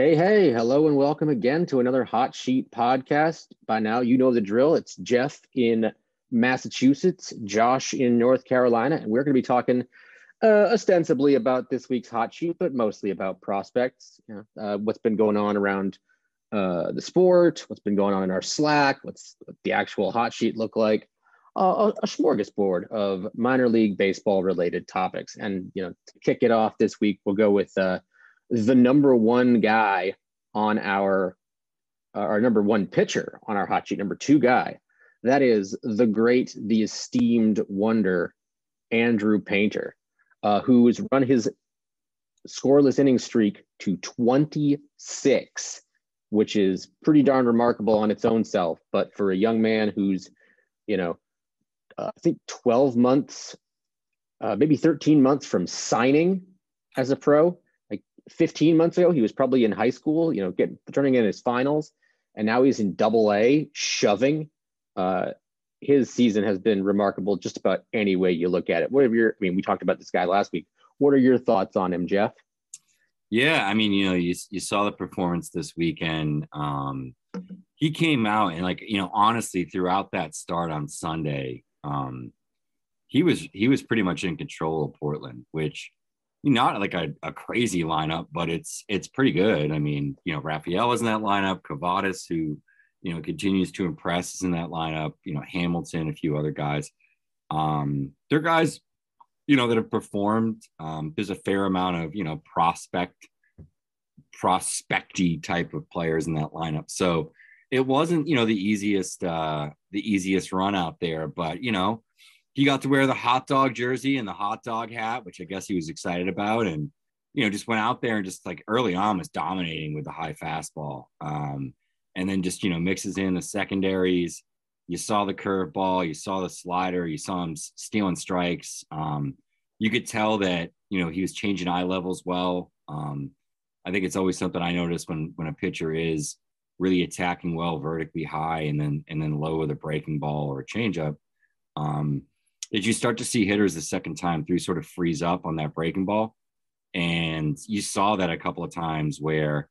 Hey, hey, hello, and welcome again to another Hot Sheet podcast. By now, you know the drill. It's Geoff in Massachusetts, Josh in North Carolina, and we're going to be talking uh, ostensibly about this week's Hot Sheet, but mostly about prospects. You know, uh, what's been going on around uh, the sport, what's been going on in our Slack, what's the actual Hot Sheet look like. A, a smorgasbord of minor league baseball related topics. And, you know, to kick it off this week, we'll go with uh, the number one guy on our uh, our number one pitcher on our hot sheet, number two guy. That is the great, the esteemed wonder, Andrew Painter, uh, who has run his scoreless inning streak to 26, which is pretty darn remarkable on its own self. But for a young man who's, you know, uh, I think 12 months, uh, maybe 13 months from signing as a pro, 15 months ago, he was probably in high school, you know, getting turning in his finals, and now he's in double A, shoving. Uh, his season has been remarkable just about any way you look at it. What are your, I mean, we talked about this guy last week. What are your thoughts on him, Geoff? Yeah, I mean, you know, you, you saw the performance this weekend. Um, he came out and like, you know, honestly, throughout that start on Sunday, um, he was he was pretty much in control of Portland, which not like a, a crazy lineup, but it's it's pretty good. I mean, you know, Rafaela is in that lineup, Kavadas, who you know continues to impress, is in that lineup. You know, Hamilton, a few other guys. Um, they're guys, you know, that have performed. Um, there's a fair amount of you know prospect, prospecty type of players in that lineup. So it wasn't you know the easiest uh, the easiest run out there, but you know he got to wear the hot dog jersey and the hot dog hat, which I guess he was excited about. And, you know, just went out there and just like early on was dominating with the high fastball. Um, and then just, you know, mixes in the secondaries. You saw the curveball, you saw the slider, you saw him stealing strikes. Um, you could tell that, you know, he was changing eye levels well. Um, I think it's always something I notice when when a pitcher is really attacking well vertically high and then and then low with a breaking ball or a changeup. Um, did you start to see hitters the second time through sort of freeze up on that breaking ball? And you saw that a couple of times where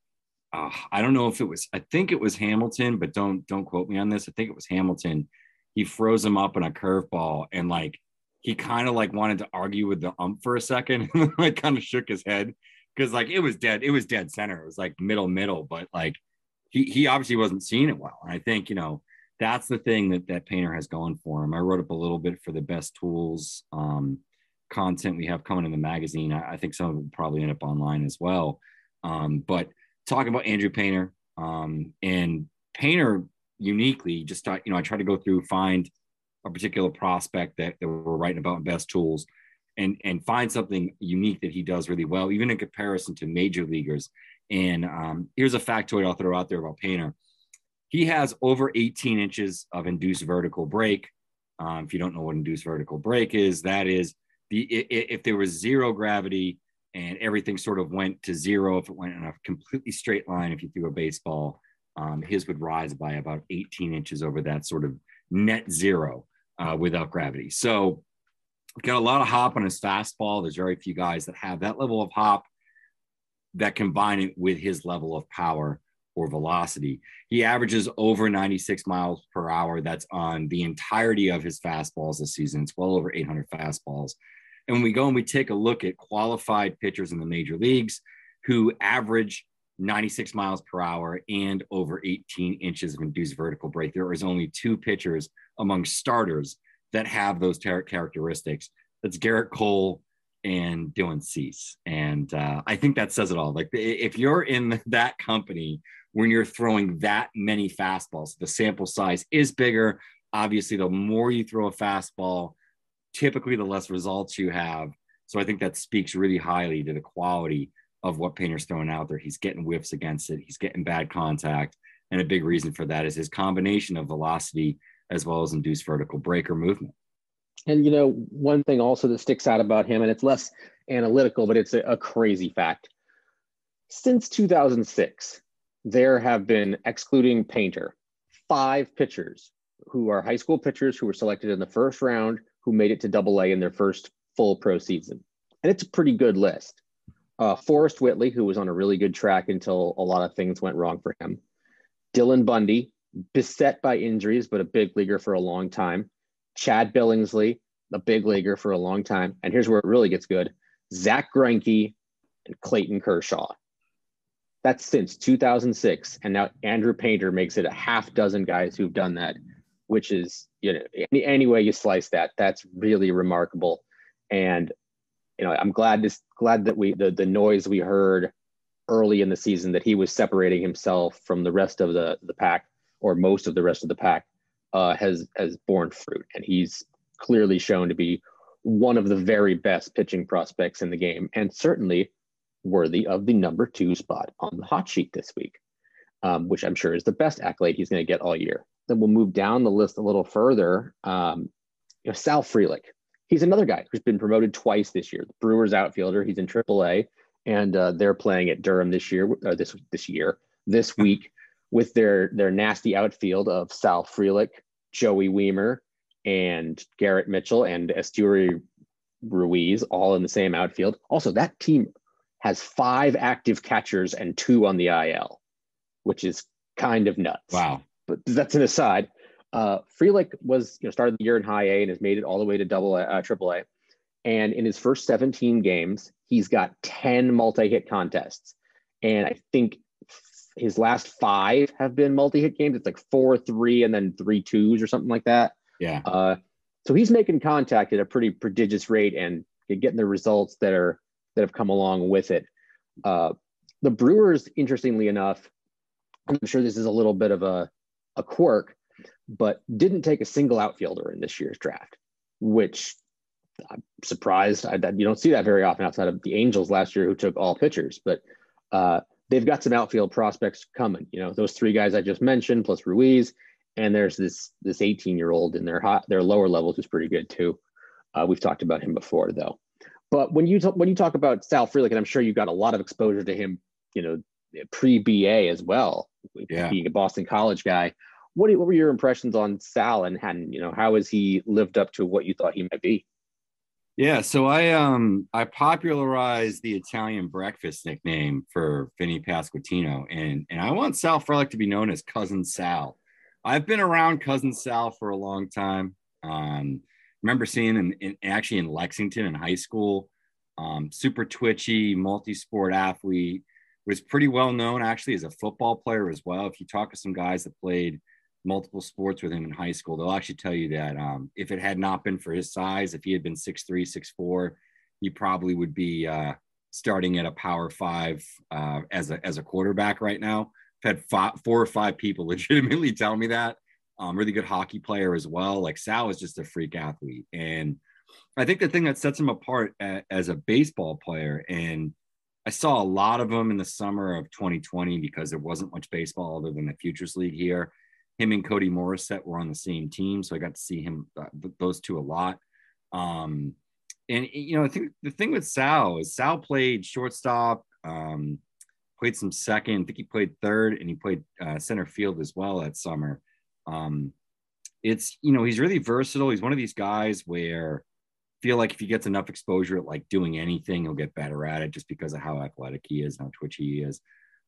uh, I don't know if it was, I think it was Hamilton, but don't don't quote me on this. I think it was Hamilton. He froze him up in a curveball and like he kind of like wanted to argue with the ump for a second and like kind of shook his head because like it was dead, it was dead center. It was like middle middle, but like he he obviously wasn't seeing it well. And I think, you know, that's the thing that that painter has going for him. I wrote up a little bit for the best tools um, content we have coming in the magazine. I, I, think some of it will probably end up online as well. Um, but talking about Andrew Painter um, and Painter uniquely, just thought, you know, I tried to go through, find a particular prospect that, that we're writing about in best tools and, and find something unique that he does really well, even in comparison to major leaguers. And um, here's a factoid I'll throw out there about Painter he has over 18 inches of induced vertical break. Um, if you don't know what induced vertical break is, that is the if there was zero gravity and everything sort of went to zero, if it went in a completely straight line, if you threw a baseball, um, his would rise by about 18 inches over that sort of net zero uh, without gravity. So got a lot of hop on his fastball. There's very few guys that have that level of hop that combine it with his level of power or velocity. He averages over 96 miles per hour. That's on the entirety of his fastballs this season. It's well over 800 fastballs. And when we go and we take a look at qualified pitchers in the major leagues who average 96 miles per hour and over 18 inches of induced vertical break, there is only two pitchers among starters that have those ter- characteristics. That's Gerrit Cole and Dylan Cease. And uh, I think that says it all. Like if you're in that company when you're throwing that many fastballs. The sample size is bigger. Obviously, the more you throw a fastball, typically the less results you have. So I think that speaks really highly to the quality of what Painter's throwing out there. He's getting whiffs against it, he's getting bad contact. And a big reason for that is his combination of velocity as well as induced vertical breaker movement. And you know, one thing also that sticks out about him, and it's less analytical, but it's a, a crazy fact. Since 2006, there have been, excluding Painter, five pitchers who are high school pitchers who were selected in the first round who made it to double A in their first full pro season. And it's a pretty good list. uh, Forrest Whitley, who was on a really good track until a lot of things went wrong for him. Dylan Bundy, beset by injuries, but a big leaguer for a long time. Chad Billingsley, a big leaguer for a long time. And here's where it really gets good Zack Greinke and Clayton Kershaw. That's since 2006. And now Andrew Painter makes it a half dozen guys who've done that, which is, you know, any, any way you slice that, that's really remarkable. And, you know, I'm glad this, glad that we, the, the noise we heard early in the season that he was separating himself from the rest of the, the pack or most of the rest of the pack uh, has, has borne fruit. And he's clearly shown to be one of the very best pitching prospects in the game and certainly worthy of the number two spot on the hot sheet this week, um, which I'm sure is the best accolade he's going to get all year. Then we'll move down the list a little further. Um, you know, Sal Frelick, he's another guy who's been promoted twice this year. The Brewers outfielder, he's in AAA, and uh, they're playing at Durham this year. Uh, this this year, this week, with their their nasty outfield of Sal Frelick, Joey Wiemer, and Garrett Mitchell and Esteury Ruiz all in the same outfield. Also, that team has five active catchers and two on the IL, which is kind of nuts. Wow. But that's an aside. Uh, Frelick was, you know, started the year in high A and has made it all the way to double A, uh, triple A. And in his first 17 games, he's got 10 multi-hit contests. And I think his last five have been multi-hit games. It's like four, three, and then three twos or something like that. Yeah. Uh, so he's making contact at a pretty prodigious rate and getting the results that are that have come along with it. Uh, the Brewers, interestingly enough, I'm sure this is a little bit of a, a quirk, but didn't take a single outfielder in this year's draft, which I'm surprised. I, that you don't see that very often outside of the Angels last year, who took all pitchers. But uh, they've got some outfield prospects coming. You know, those three guys I just mentioned, plus Ruiz, and there's this this 18 year old in their hot their lower levels who's pretty good too. Uh, we've talked about him before though. But when you talk, when you talk about Sal Frelick, and I'm sure you got a lot of exposure to him, you know, pre BA as well, yeah. being a Boston College guy. What, what were your impressions on Sal and, and you know how has he lived up to what you thought he might be? Yeah, so I um I popularized the Italian breakfast nickname for Vinnie Pasquantino, and and I want Sal Frelick to be known as Cousin Sal I've been around cousin Sal for a long time. Um, remember seeing him in, actually in Lexington in high school. Um, super twitchy, multi-sport athlete. Was pretty well known actually as a football player as well. If you talk to some guys that played multiple sports with him in high school, they'll actually tell you that um, if it had not been for his size, if he had been six three, six four, he probably would be uh, starting at a Power Five uh, as a as a quarterback right now. I've had five, four or five people legitimately tell me that. Um, really good hockey player as well. Like Sal is just a freak athlete, and I think the thing that sets him apart a, as a baseball player, and I saw a lot of them in the summer of 2020 because there wasn't much baseball other than the Futures League here. Him and Cody Morissette were on the same team, so I got to see him uh, those two a lot. Um, and you know, I think the thing with Sal is Sal played shortstop. Um, played some second. I think he played third, and he played uh, center field as well that summer. Um, it's you know he's really versatile. He's one of these guys where feel like if he gets enough exposure at like doing anything, he'll get better at it just because of how athletic he is, how twitchy he is.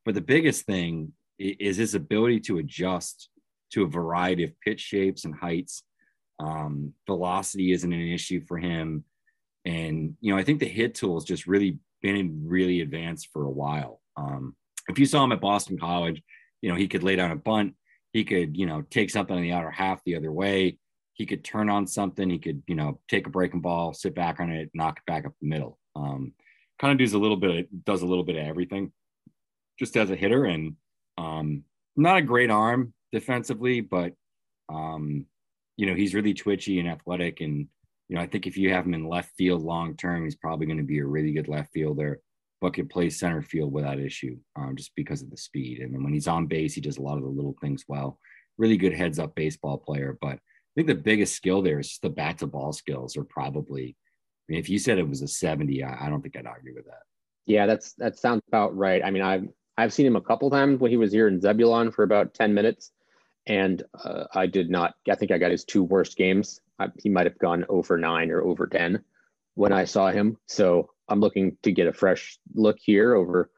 But the biggest thing is his ability to adjust to a variety of pitch shapes and heights. Um, velocity isn't an issue for him. And, you know, I think the hit tool has just really been really advanced for a while. Um, if you saw him at Boston College, you know, he could lay down a bunt. He could, you know, take something on the outer half the other way. He could turn on something. He could, you know, take a breaking ball, sit back on it, knock it back up the middle. Um, kind of does a little bit, of, does a little bit of everything just as a hitter and um, not a great arm defensively, but, um, you know, he's really twitchy and athletic. And, you know, I think if you have him in left field long term, he's probably going to be a really good left fielder but can play center field without issue um, just because of the speed. And then when he's on base, he does a lot of the little things well. Really good heads up baseball player. But I think the biggest skill there is just the bat to ball skills are probably, I mean, if you said it was a 70, I, I don't think I'd argue with that. Yeah, that's that sounds about right. I mean, I've I've seen him a couple times when he was here in Zebulon for about 10 minutes. And uh, I did not, I think I got his two worst games. I, he might have gone over nine or over 10 when I saw him. So I'm looking to get a fresh look here over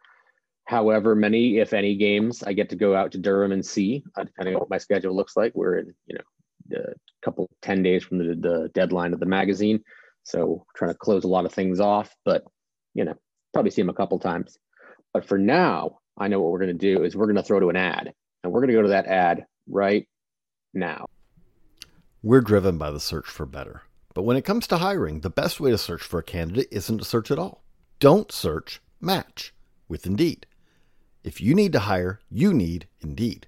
however many, if any, games I get to go out to Durham and see, uh, depending on what my schedule looks like. We're in, you know, a couple 10 days from the, the deadline of the magazine. So trying to close a lot of things off, but, you know, probably see them a couple times. But for now, I know what we're going to do is we're going to throw to an ad and we're going to go to that ad right now. We're driven by the search for better. But when it comes to hiring, the best way to search for a candidate isn't to search at all. Don't search, match with Indeed. If you need to hire, you need Indeed.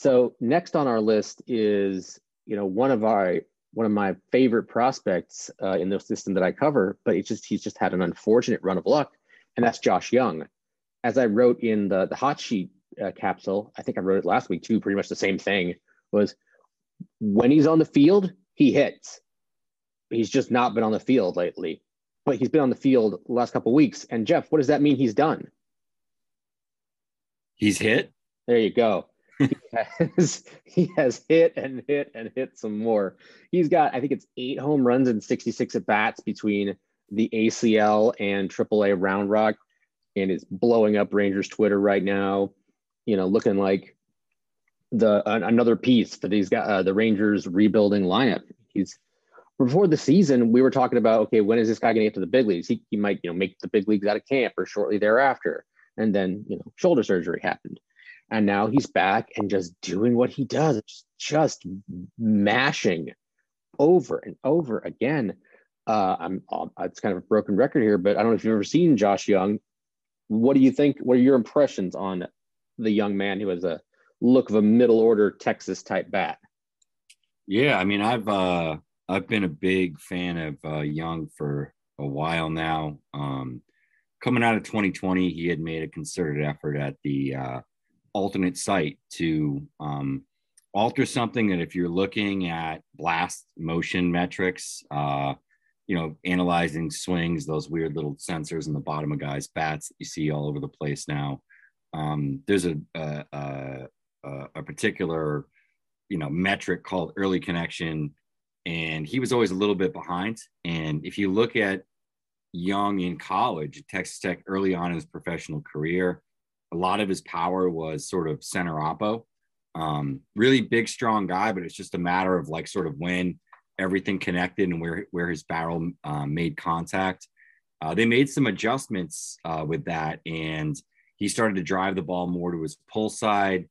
So next on our list is, you know, one of our one of my favorite prospects uh, in the system that I cover, but it's just he's just had an unfortunate run of luck, and that's Josh Young. As I wrote in the the hot sheet uh, capsule, I think I wrote it last week too. Pretty much the same thing was when he's on the field, he hits. He's just not been on the field lately, but he's been on the field the last couple weeks. And Jeff, what does that mean? He's done. He's hit. There you go has he has hit and hit and hit some more. He's got I think it's eight home runs and 66 at bats between the ACL and AAA Round Rock, and is blowing up Rangers Twitter right now. You know, looking like the another piece for these guys, uh, the Rangers rebuilding lineup. He's before the season, we were talking about okay, when is this guy going to get to the big leagues? He, he might you know make the big leagues out of camp or shortly thereafter, and then you know shoulder surgery happened and now he's back and just doing what he does just mashing over and over again. Uh, i'm uh, it's kind of a broken record here but i don't know if you've ever seen josh Young. what do you think what are your impressions on the young man who has a look of a middle order texas type bat? Yeah i mean i've uh i've been a big fan of uh young for a while now. Um coming out of 2020 he had made a concerted effort at the uh alternate site to um, alter something that if you're looking at blast motion metrics, uh, you know, analyzing swings, those weird little sensors in the bottom of guys' bats that you see all over the place now. Um, there's a, a, a, a particular, you know, metric called early connection, and he was always a little bit behind. And if you look at Young in college, Texas Tech early on in his professional career, a lot of his power was sort of center oppo. Um, really big, strong guy, but it's just a matter of like sort of when everything connected and where where his barrel um, made contact. Uh, they made some adjustments uh, with that, and he started to drive the ball more to his pull side.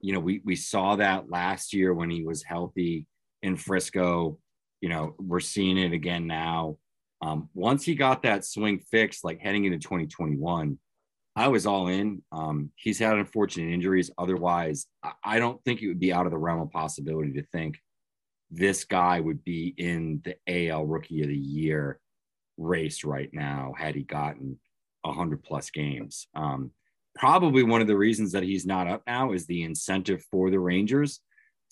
You know, we we saw that last year when he was healthy in Frisco. You know, we're seeing it again now. Um, once he got that swing fixed, like heading into 2021, I was all in. Um, he's had unfortunate injuries. Otherwise, I don't think it would be out of the realm of possibility to think this guy would be in the AL Rookie of the Year race right now had he gotten 100 plus games. Um, probably one of the reasons that he's not up now is the incentive for the Rangers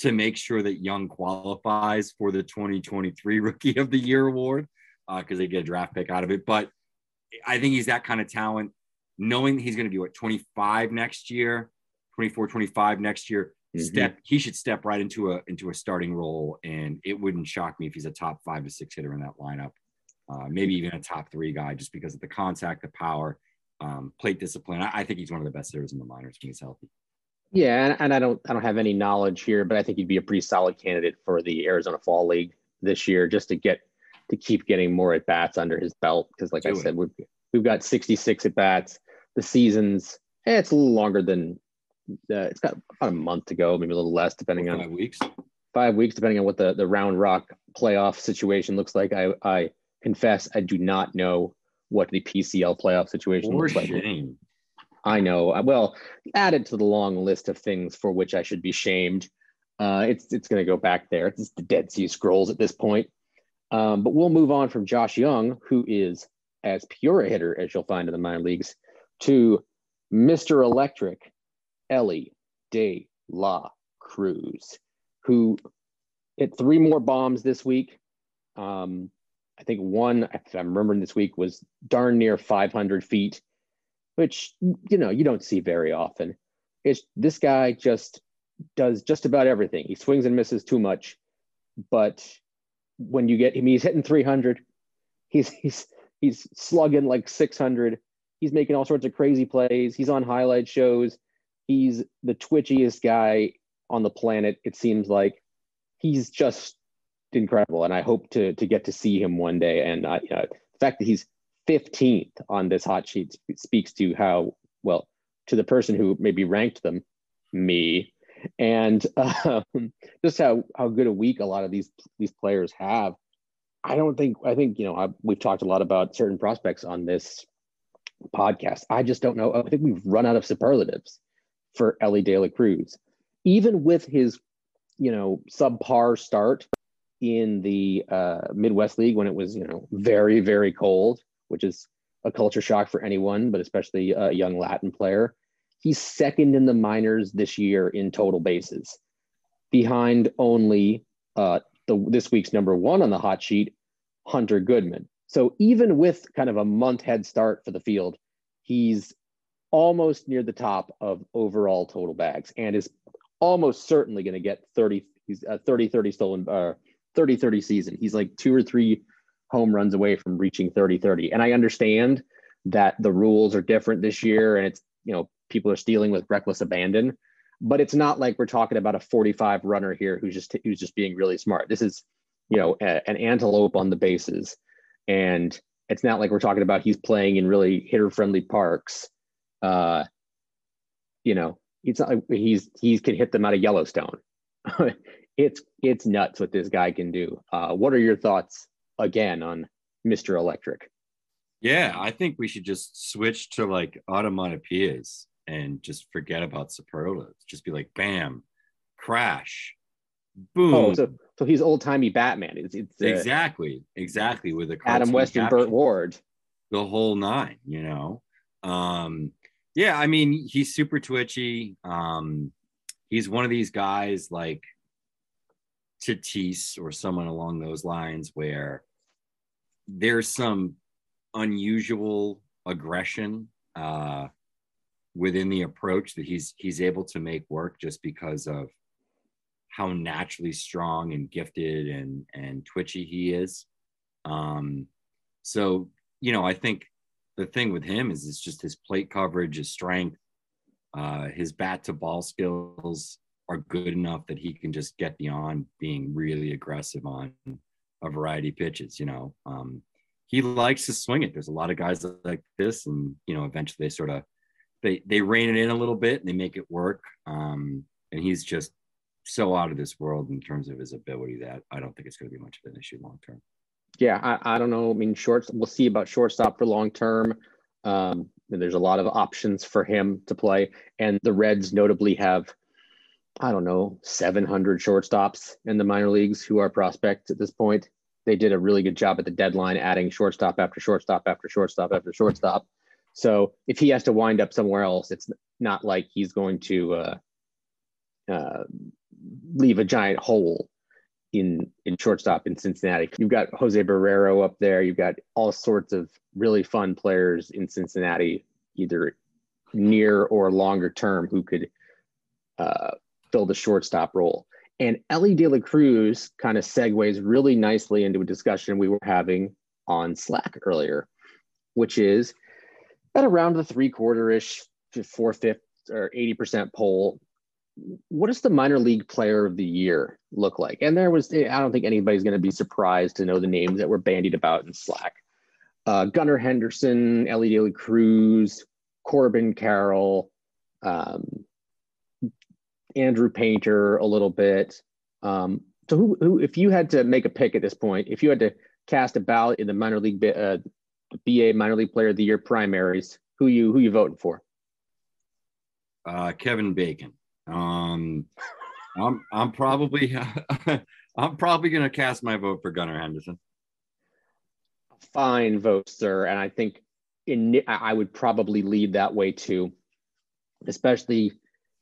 to make sure that Young qualifies for the 2023 Rookie of the Year award because uh, they get a draft pick out of it. But I think he's that kind of talent. Knowing he's going to be what 25 next year, 24, 25 next year, mm-hmm. step he should step right into a into a starting role, and it wouldn't shock me if he's a top five to six hitter in that lineup. Uh, maybe even a top three guy, just because of the contact, the power, um, plate discipline. I, I, think he's one of the best hitters in the minors when he's healthy. Yeah, and, and, I don't I don't have any knowledge here, but I think he'd be a pretty solid candidate for the Arizona Fall League this year, just to get to keep getting more at bats under his belt. Because, like Do I it. said, we've we've got 66 at bats. The season's eh, it's a little longer than uh, it's got about a month to go, maybe a little less, depending five on weeks. Five weeks, depending on what the the Round Rock playoff situation looks like. I I confess I do not know what the PCL playoff situation for looks shame. like. I know. Well, added to the long list of things for which I should be shamed. Uh, it's it's going to go back there. It's the Dead Sea Scrolls at this point. Um, but we'll move on from Josh Young, who is as pure a hitter as you'll find in the minor leagues, to Mr. Electric, Elly De La Cruz, who hit three more bombs this week. Um, I think one, if I'm remembering this week, was darn near 500 feet, which you know you don't see very often. It's this guy just does just about everything. He swings and misses too much, but when you get him, he's hitting 300. He's he's he's slugging like 600. He's making all sorts of crazy plays. He's on highlight shows. He's the twitchiest guy on the planet. It seems like he's just incredible, and I hope to to get to see him one day. And I, know the fact that he's 15th on this hot sheet speaks to how well to the person who maybe ranked them, me, and um, just how how good a week a lot of these these players have. I don't think I think you know I, we've talked a lot about certain prospects on this podcast. I just don't know. I think we've run out of superlatives for Elly De La Cruz, even with his you know subpar start in the uh, Midwest League when it was, you know, very, very cold, which is a culture shock for anyone, but especially a young Latin player. He's second in the minors this year in total bases, behind only uh, the this week's number one on the hot sheet, Hunter Goodman. So even with kind of a month head start for the field, he's almost near the top of overall total bags and is almost certainly going to get 30 he's a 30 30 stolen uh, 30 30 season. He's like two or three home runs away from reaching 30 30. And I understand that the rules are different this year and it's, you know, people are stealing with reckless abandon, but it's not like we're talking about a 45 runner here who's just who's just being really smart. This is, you know, a, an antelope on the bases. And it's not like we're talking about he's playing in really hitter friendly parks. Uh, you know, it's not like he's he can hit them out of Yellowstone. it's it's nuts what this guy can do. Uh, what are your thoughts again on Mr. Electric? Yeah, I think we should just switch to like automatopoeias and just forget about superlatives. Just be like, bam, crash, boom. Oh, so, so he's old timey Batman. It's, it's uh, exactly, exactly with the Adam West and Burt Ward, the whole nine. You know, um, yeah. I mean, he's super twitchy. Um, he's one of these guys like Tatis or someone along those lines where there's some unusual aggression uh, within the approach that he's he's able to make work just because of how naturally strong and gifted and and twitchy he is. Um, so you know, I think the thing with him is it's just his plate coverage, his strength, uh, his bat to ball skills are good enough that he can just get beyond being really aggressive on a variety of pitches. You know, um, he likes to swing it. There's a lot of guys like this, and you know, eventually they sort of they they rein it in a little bit and they make it work. Um, and he's just so out of this world in terms of his ability that I don't think it's going to be much of an issue long term. Yeah, I, I don't know. I mean, shorts. We'll see about shortstop for long term. Um, there's a lot of options for him to play, and the Reds notably have I don't know, 700 shortstops in the minor leagues who are prospects at this point. They did a really good job at the deadline, adding shortstop after shortstop after shortstop after shortstop. So if he has to wind up somewhere else, it's not like he's going to uh, uh, leave a giant hole in in shortstop in Cincinnati. You've got Jose Barrero up there. You've got all sorts of really fun players in Cincinnati, either near or longer term, who could uh, fill the shortstop role. And Elly De La Cruz kind of segues really nicely into a discussion we were having on Slack earlier, which is at around the three quarter ish to four fifth or 80% poll. What does the minor league player of the year look like? And there was, I don't think anybody's going to be surprised to know the names that were bandied about in Slack. Uh, Gunnar Henderson, Elly De La Cruz, Corbin Carroll, um, Andrew Painter a little bit. Um, so who, who, if you had to make a pick at this point, if you had to cast a ballot in the minor league, uh, BA minor league player of the year primaries, who you who you voting for? Uh, Kevin Bacon. Um, I'm I'm probably I'm probably going to cast my vote for Gunnar Henderson. Fine vote, sir, and I think in I would probably lead that way too, especially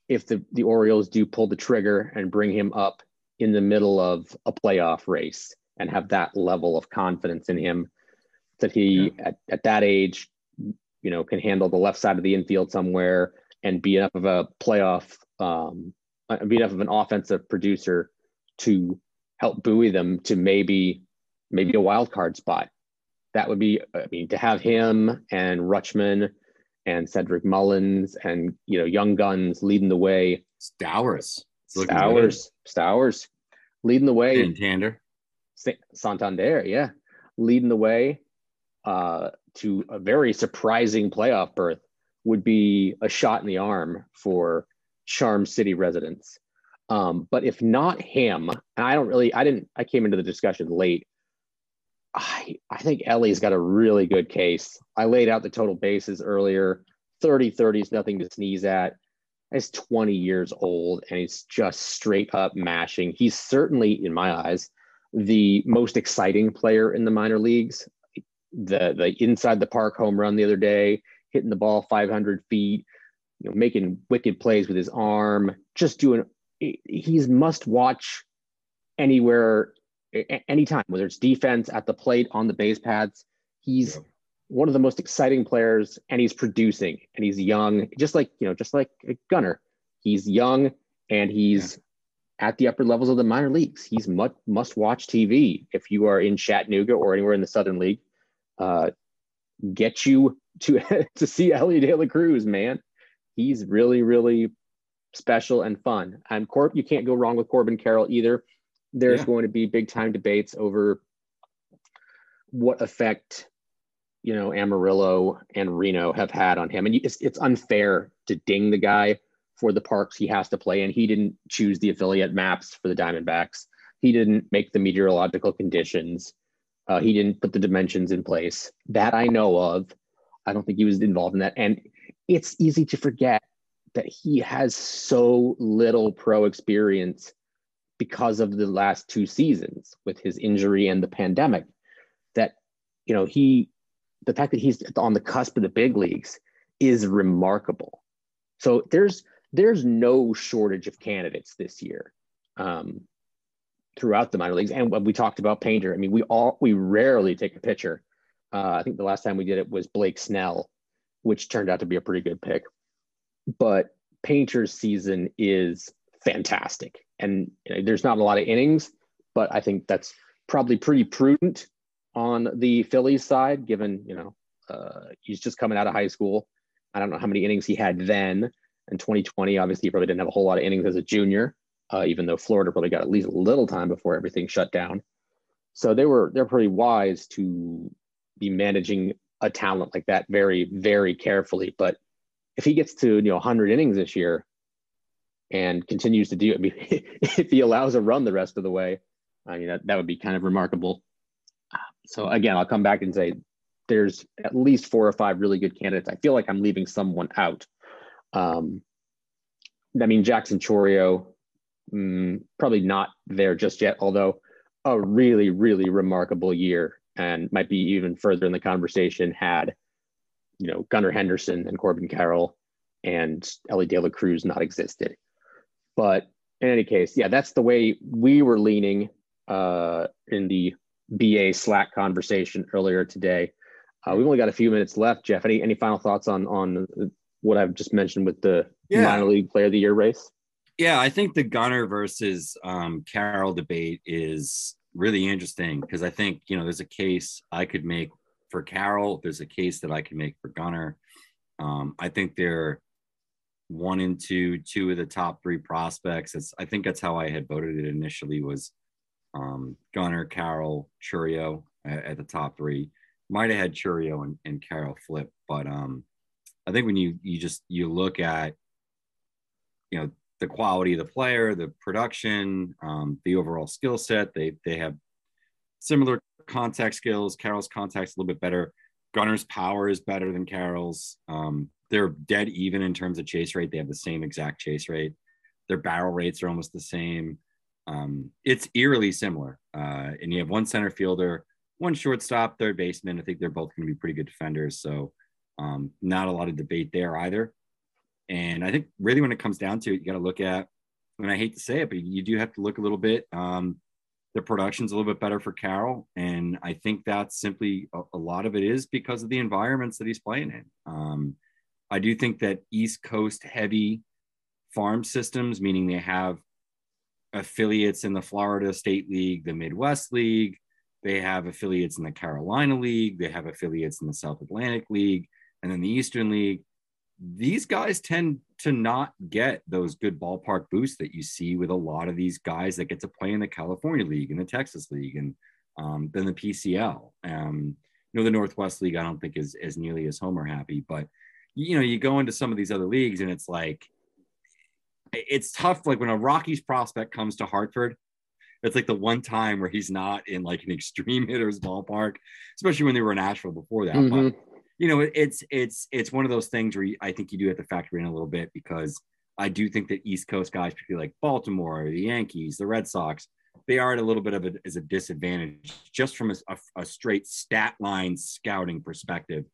if the, the Orioles do pull the trigger and bring him up in the middle of a playoff race and have that level of confidence in him that he yeah. at, at that age, you know, can handle the left side of the infield somewhere and be enough of a playoff, um, be enough of an offensive producer to help buoy them to maybe maybe a wild card spot. That would be, I mean, to have him and Rutschman and Cedric Mullins and you know young guns leading the way. Stowers, Stowers, Stowers, leading the way. Santander, Santander, yeah, leading the way uh, to a very surprising playoff berth would be a shot in the arm for Charm City residents. Um, but if not him, and I don't really, I didn't, I came into the discussion late. I, I think Elly's got a really good case. I laid out the total bases earlier. 30 30 is nothing to sneeze at. He's 20 years old and he's just straight up mashing. He's certainly, in my eyes, the most exciting player in the minor leagues. The the inside the park home run the other day, hitting the ball 500 feet, you know, making wicked plays with his arm, just doing. He's must watch anywhere anytime, whether it's defense at the plate, on the base pads. He's yeah. one of the most exciting players, and he's producing, and he's young, just like you know, just like Gunnar. He's young, and he's yeah. at the upper levels of the minor leagues. He's must must watch TV if you are in Chattanooga or anywhere in the Southern League. Uh, get you to to see Elly De La Cruz, man. He's really, really special and fun. And Corp, you can't go wrong with Corbin Carroll either there's yeah. going to be big time debates over what effect you know Amarillo and Reno have had on him, and it's it's unfair to ding the guy for the parks he has to play in. He didn't choose the affiliate maps for the Diamondbacks. He didn't make the meteorological conditions. Uh, he didn't put the dimensions in place that I know of. I don't think he was involved in that, and it's easy to forget that he has so little pro experience because of the last two seasons with his injury and the pandemic that you know he the fact that he's on the cusp of the big leagues is remarkable. So there's there's no shortage of candidates this year um, throughout the minor leagues. And when we talked about painter. I mean we all we rarely take a pitcher. Uh, i think the last time we did it was blake snell which turned out to be a pretty good pick but painter's season is fantastic and there's not a lot of innings, but I think that's probably pretty prudent on the Phillies side, given you know uh, he's just coming out of high school. I don't know how many innings he had then. In 2020, obviously, he probably didn't have a whole lot of innings as a junior, uh, even though Florida probably got at least a little time before everything shut down. So they were they're pretty wise to be managing a talent like that very very carefully. But if he gets to you know 100 innings this year, and continues to do it. I mean, if he allows a run the rest of the way, I mean, that, that would be kind of remarkable. So again, I'll come back and say there's at least four or five really good candidates. I feel like I'm leaving someone out. Um, I mean, Jackson Chourio, mm, probably not there just yet, although a really, really remarkable year and might be even further in the conversation had, you know, Gunnar Henderson and Corbin Carroll and Elly De La Cruz not existed. But in any case, yeah, that's the way we were leaning uh, in the BA Slack conversation earlier today. Uh, we've only got a few minutes left, Geoff. Any any final thoughts on on what I've just mentioned with the yeah. minor league player of the year race? Yeah, I think the Gunnar versus um, Carroll debate is really interesting because I think you know there's a case I could make for Carroll. There's a case that I can make for Gunnar. Um, I think they're one and two, two of the top three prospects. It's, I think that's how I had voted it initially was um, Gunnar, Carroll, Chourio at, at, the top three. Might have had Chourio and, and Carroll flip, but um, I think when you you just you look at you know the quality of the player, the production, um, the overall skill set, they they have similar contact skills. Carroll's contact's a little bit better. Gunnar's power is better than Carroll's. Um, they're dead even in terms of chase rate. They have the same exact chase rate. Their barrel rates are almost the same. Um, it's eerily similar. Uh, and you have one center fielder, one shortstop, third baseman. I think they're both going to be pretty good defenders. So um, not a lot of debate there either. And I think really when it comes down to it, you got to look at, and I hate to say it, but you do have to look a little bit. Um, the production's a little bit better for Carroll. And I think that's simply a, a, lot of it is because of the environments that he's playing in. Um, I do think that East Coast heavy farm systems, meaning they have affiliates in the Florida State League, the Midwest League, they have affiliates in the Carolina League, they have affiliates in the South Atlantic League, and then the Eastern League. These guys tend to not get those good ballpark boosts that you see with a lot of these guys that get to play in the California League and the Texas League and um, then the PCL. Um, you know, the Northwest League, I don't think is as nearly as Homer happy, but you know, you go into some of these other leagues and it's like, it's tough. Like when a Rockies prospect comes to Hartford, it's like the one time where he's not in like an extreme hitter's ballpark, especially when they were in Asheville before that. Mm-hmm. But you know, it's it's it's one of those things where you, I think you do have to factor in a little bit because I do think that East Coast guys, particularly like Baltimore, the Yankees, the Red Sox, they are at a little bit of a, as a disadvantage just from a, a, a straight stat line scouting perspective.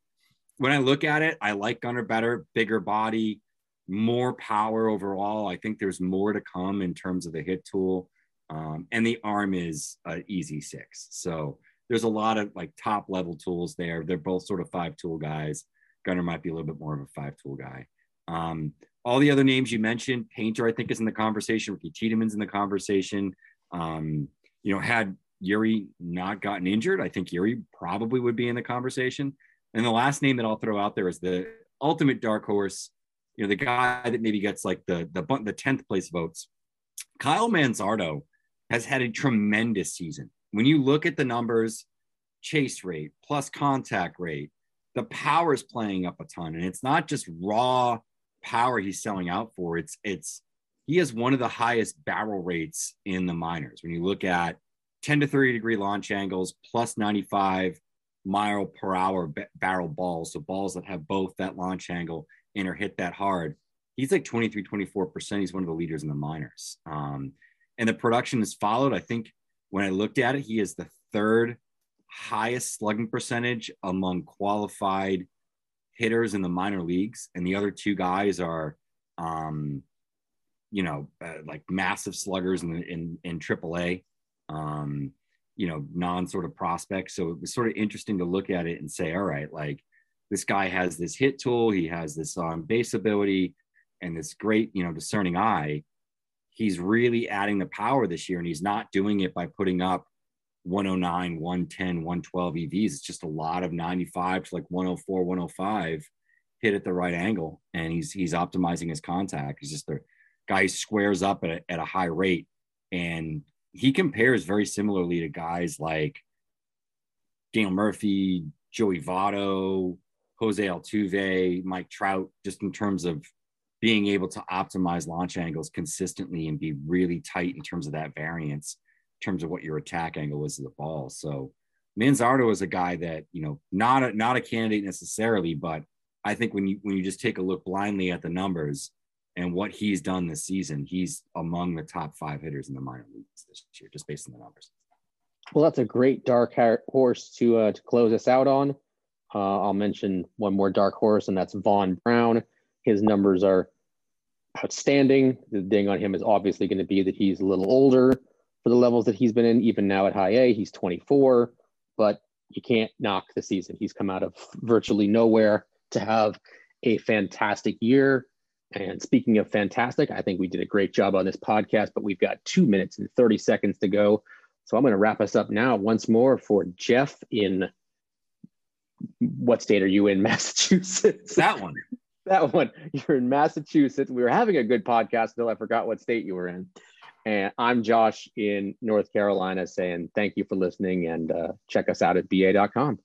When I look at it, I like Gunnar better, bigger body, more power overall. I think there's more to come in terms of the hit tool. Um, and the arm is an easy six. So there's a lot of like top level tools there. They're both sort of five tool guys. Gunnar might be a little bit more of a five tool guy. Um, all the other names you mentioned, Painter, I think, is in the conversation. Ricky Tiedemann's in the conversation. Um, you know, had Yuri not gotten injured, I think Yuri probably would be in the conversation. And the last name that I'll throw out there is the ultimate dark horse. You know, the guy that maybe gets like the the the tenth place votes. Kyle Manzardo has had a tremendous season when you look at the numbers, chase rate plus contact rate, the power is playing up a ton. And it's not just raw power he's selling out for. It's it's he has one of the highest barrel rates in the minors. When you look at 10 to 30 degree launch angles, plus 95 mile per hour b- barrel balls, so balls that have both that launch angle and are hit that hard. He's like 23, 24%. He's one of the leaders in the minors. Um, and the production is followed. I think when I looked at it, he is the third highest slugging percentage among qualified hitters in the minor leagues, and the other two guys are, um, you know, uh, like massive sluggers in in in AAA, um, you know, non sort of prospects. So it was sort of interesting to look at it and say, all right, like this guy has this hit tool, he has this um, base ability, and this great, you know, discerning eye he's really adding the power this year and he's not doing it by putting up 109 110 112 evs it's just a lot of 95 to like 104 105 hit at the right angle and he's he's optimizing his contact. He's just the guy squares up at a, at a high rate and he compares very similarly to guys like Daniel Murphy, Joey Votto, Jose Altuve, Mike Trout, just in terms of being able to optimize launch angles consistently and be really tight in terms of that variance, in terms of what your attack angle is of the ball. So Manzardo is a guy that, you know, not a, not a candidate necessarily, but I think when you when you just take a look blindly at the numbers, and what he's done this season, he's among the top five hitters in the minor leagues this year, just based on the numbers. Well, that's a great dark horse to uh, to close us out on. Uh, I'll mention one more dark horse, and that's Vaughn Brown. His numbers are outstanding. The thing on him is obviously going to be that he's a little older for the levels that he's been in, even now at high A. He's 24, but you can't knock the season. He's come out of virtually nowhere to have a fantastic year. And speaking of fantastic, I think we did a great job on this podcast, but we've got two minutes and 30 seconds to go. So I'm going to wrap us up now once more for Geoff in what state are you in? Massachusetts. That one. that one. You're in Massachusetts. We were having a good podcast until I forgot what state you were in. And I'm Josh in North Carolina saying thank you for listening and uh, check us out at ba.com.